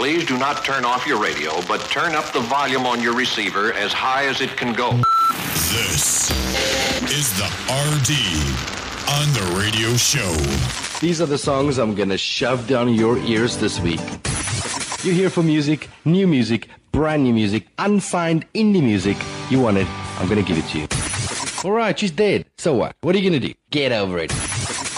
Please do not turn off your radio, but turn up the volume on your receiver as high as it can go. This is the RD on the radio show. These are the songs I'm gonna shove down your ears this week. You're here for music, new music, brand new music, unsigned indie music. You want it, I'm gonna give it to you. Alright, she's dead. So what? What are you gonna do? Get over it.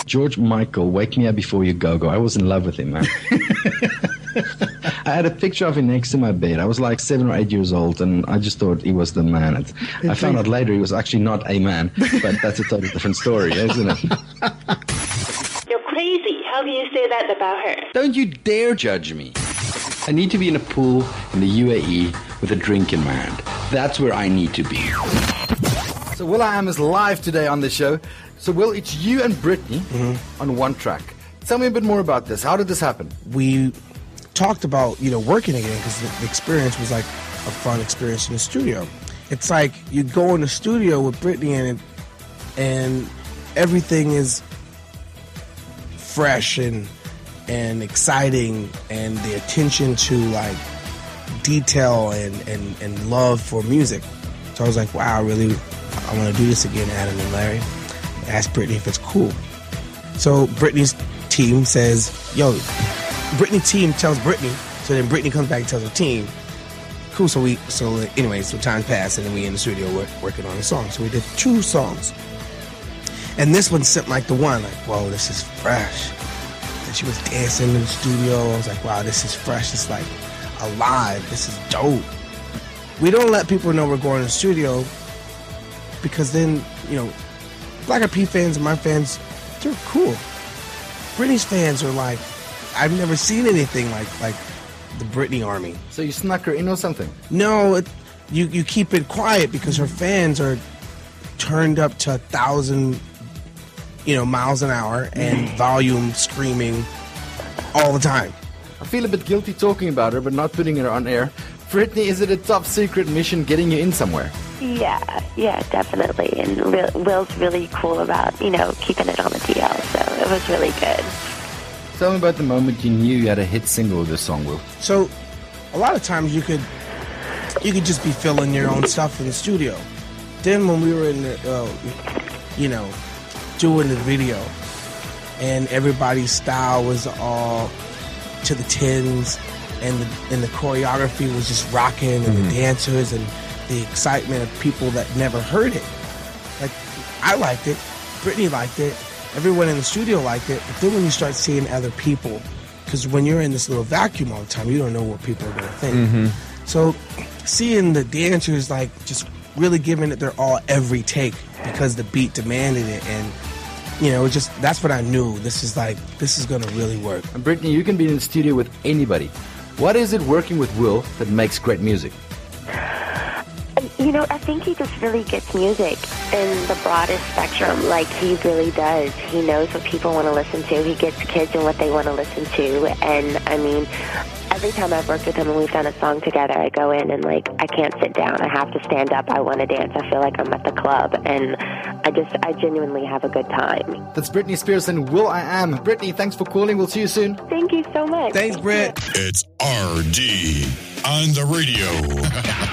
George Michael, wake me up before you go go. I was in love with him, man. I had a picture of him next to my bed. I was like seven or eight years old, and I just thought he was the man. It, I found out later he was actually not a man, but that's a totally different story, isn't it? You're crazy. How can you say that about her? Don't you dare judge me. I need to be in a pool in the UAE with a drink in my hand. That's where I need to be. So will.i.am is live today on the show. So Will, it's you and Britney mm-hmm. on one track. Tell me a bit more about this. How did this happen? we talked about you know working again because the, experience was like a fun experience in the studio. It's like you go in the studio with Britney and and everything is fresh and and exciting and the attention to like detail and, and, and love for music. So I was like, wow, really, I want to do this again, Adam and Larry. Ask Britney if it's cool. So Britney's team says, yo, Britney team tells Britney. So then Britney comes back and tells her team. Cool. So we, so uh, anyway, so time passed and then we in the studio work, working on a song. So we did two songs. And this one sent like the one, like, whoa, this is fresh. And she was dancing in the studio. I was like, wow, this is fresh. It's like alive. This is dope. We don't let people know we're going to the studio because then, you know, Black Eyed Peas fans and my fans, they're cool. Britney's fans are like, I've never seen anything like like the Britney army. So you snuck her in or something? No, it, you you keep it quiet because her fans are turned up to a thousand, you know, miles an hour and volume screaming all the time. I feel a bit guilty talking about her, but not putting her on air. Britney, is it a top secret mission getting you in somewhere? Yeah, yeah, definitely. And Will's really cool about, you know, keeping it on the DL, so it was really good. Tell me about the moment you knew you had a hit single with this song, Will. So, a lot of times you could you could just be filling your own stuff in the studio. Then when we were in the, uh, you know, doing the video, and everybody's style was all to the tens, and the and the choreography was just rocking, and the dancers and the excitement of people that never heard it. Like I liked it, Britney liked it, everyone in the studio liked it. But then when you start seeing other people, because when you're in this little vacuum all the time, you don't know what people are going to think. Mm-hmm. So seeing the dancers like just really giving it their all every take because the beat demanded it, and you know, it just that's what I knew. This is like this is going to really work. And Britney, you can be in the studio with anybody. What is it working with Will that makes great music? You know, I think he just really gets music in the broadest spectrum. Like he really does. He knows what people want to listen to. He gets kids and what they want to listen to. And I mean, every time I've worked with him and we've done a song together, I go in and like I can't sit down. I have to stand up. I want to dance. I feel like I'm at the club, and I just I genuinely have a good time. That's Britney Spears and Will I Am. Britney, thanks for calling. We'll see you soon. Thank you so much. Thanks, Britt. It's RD on the radio.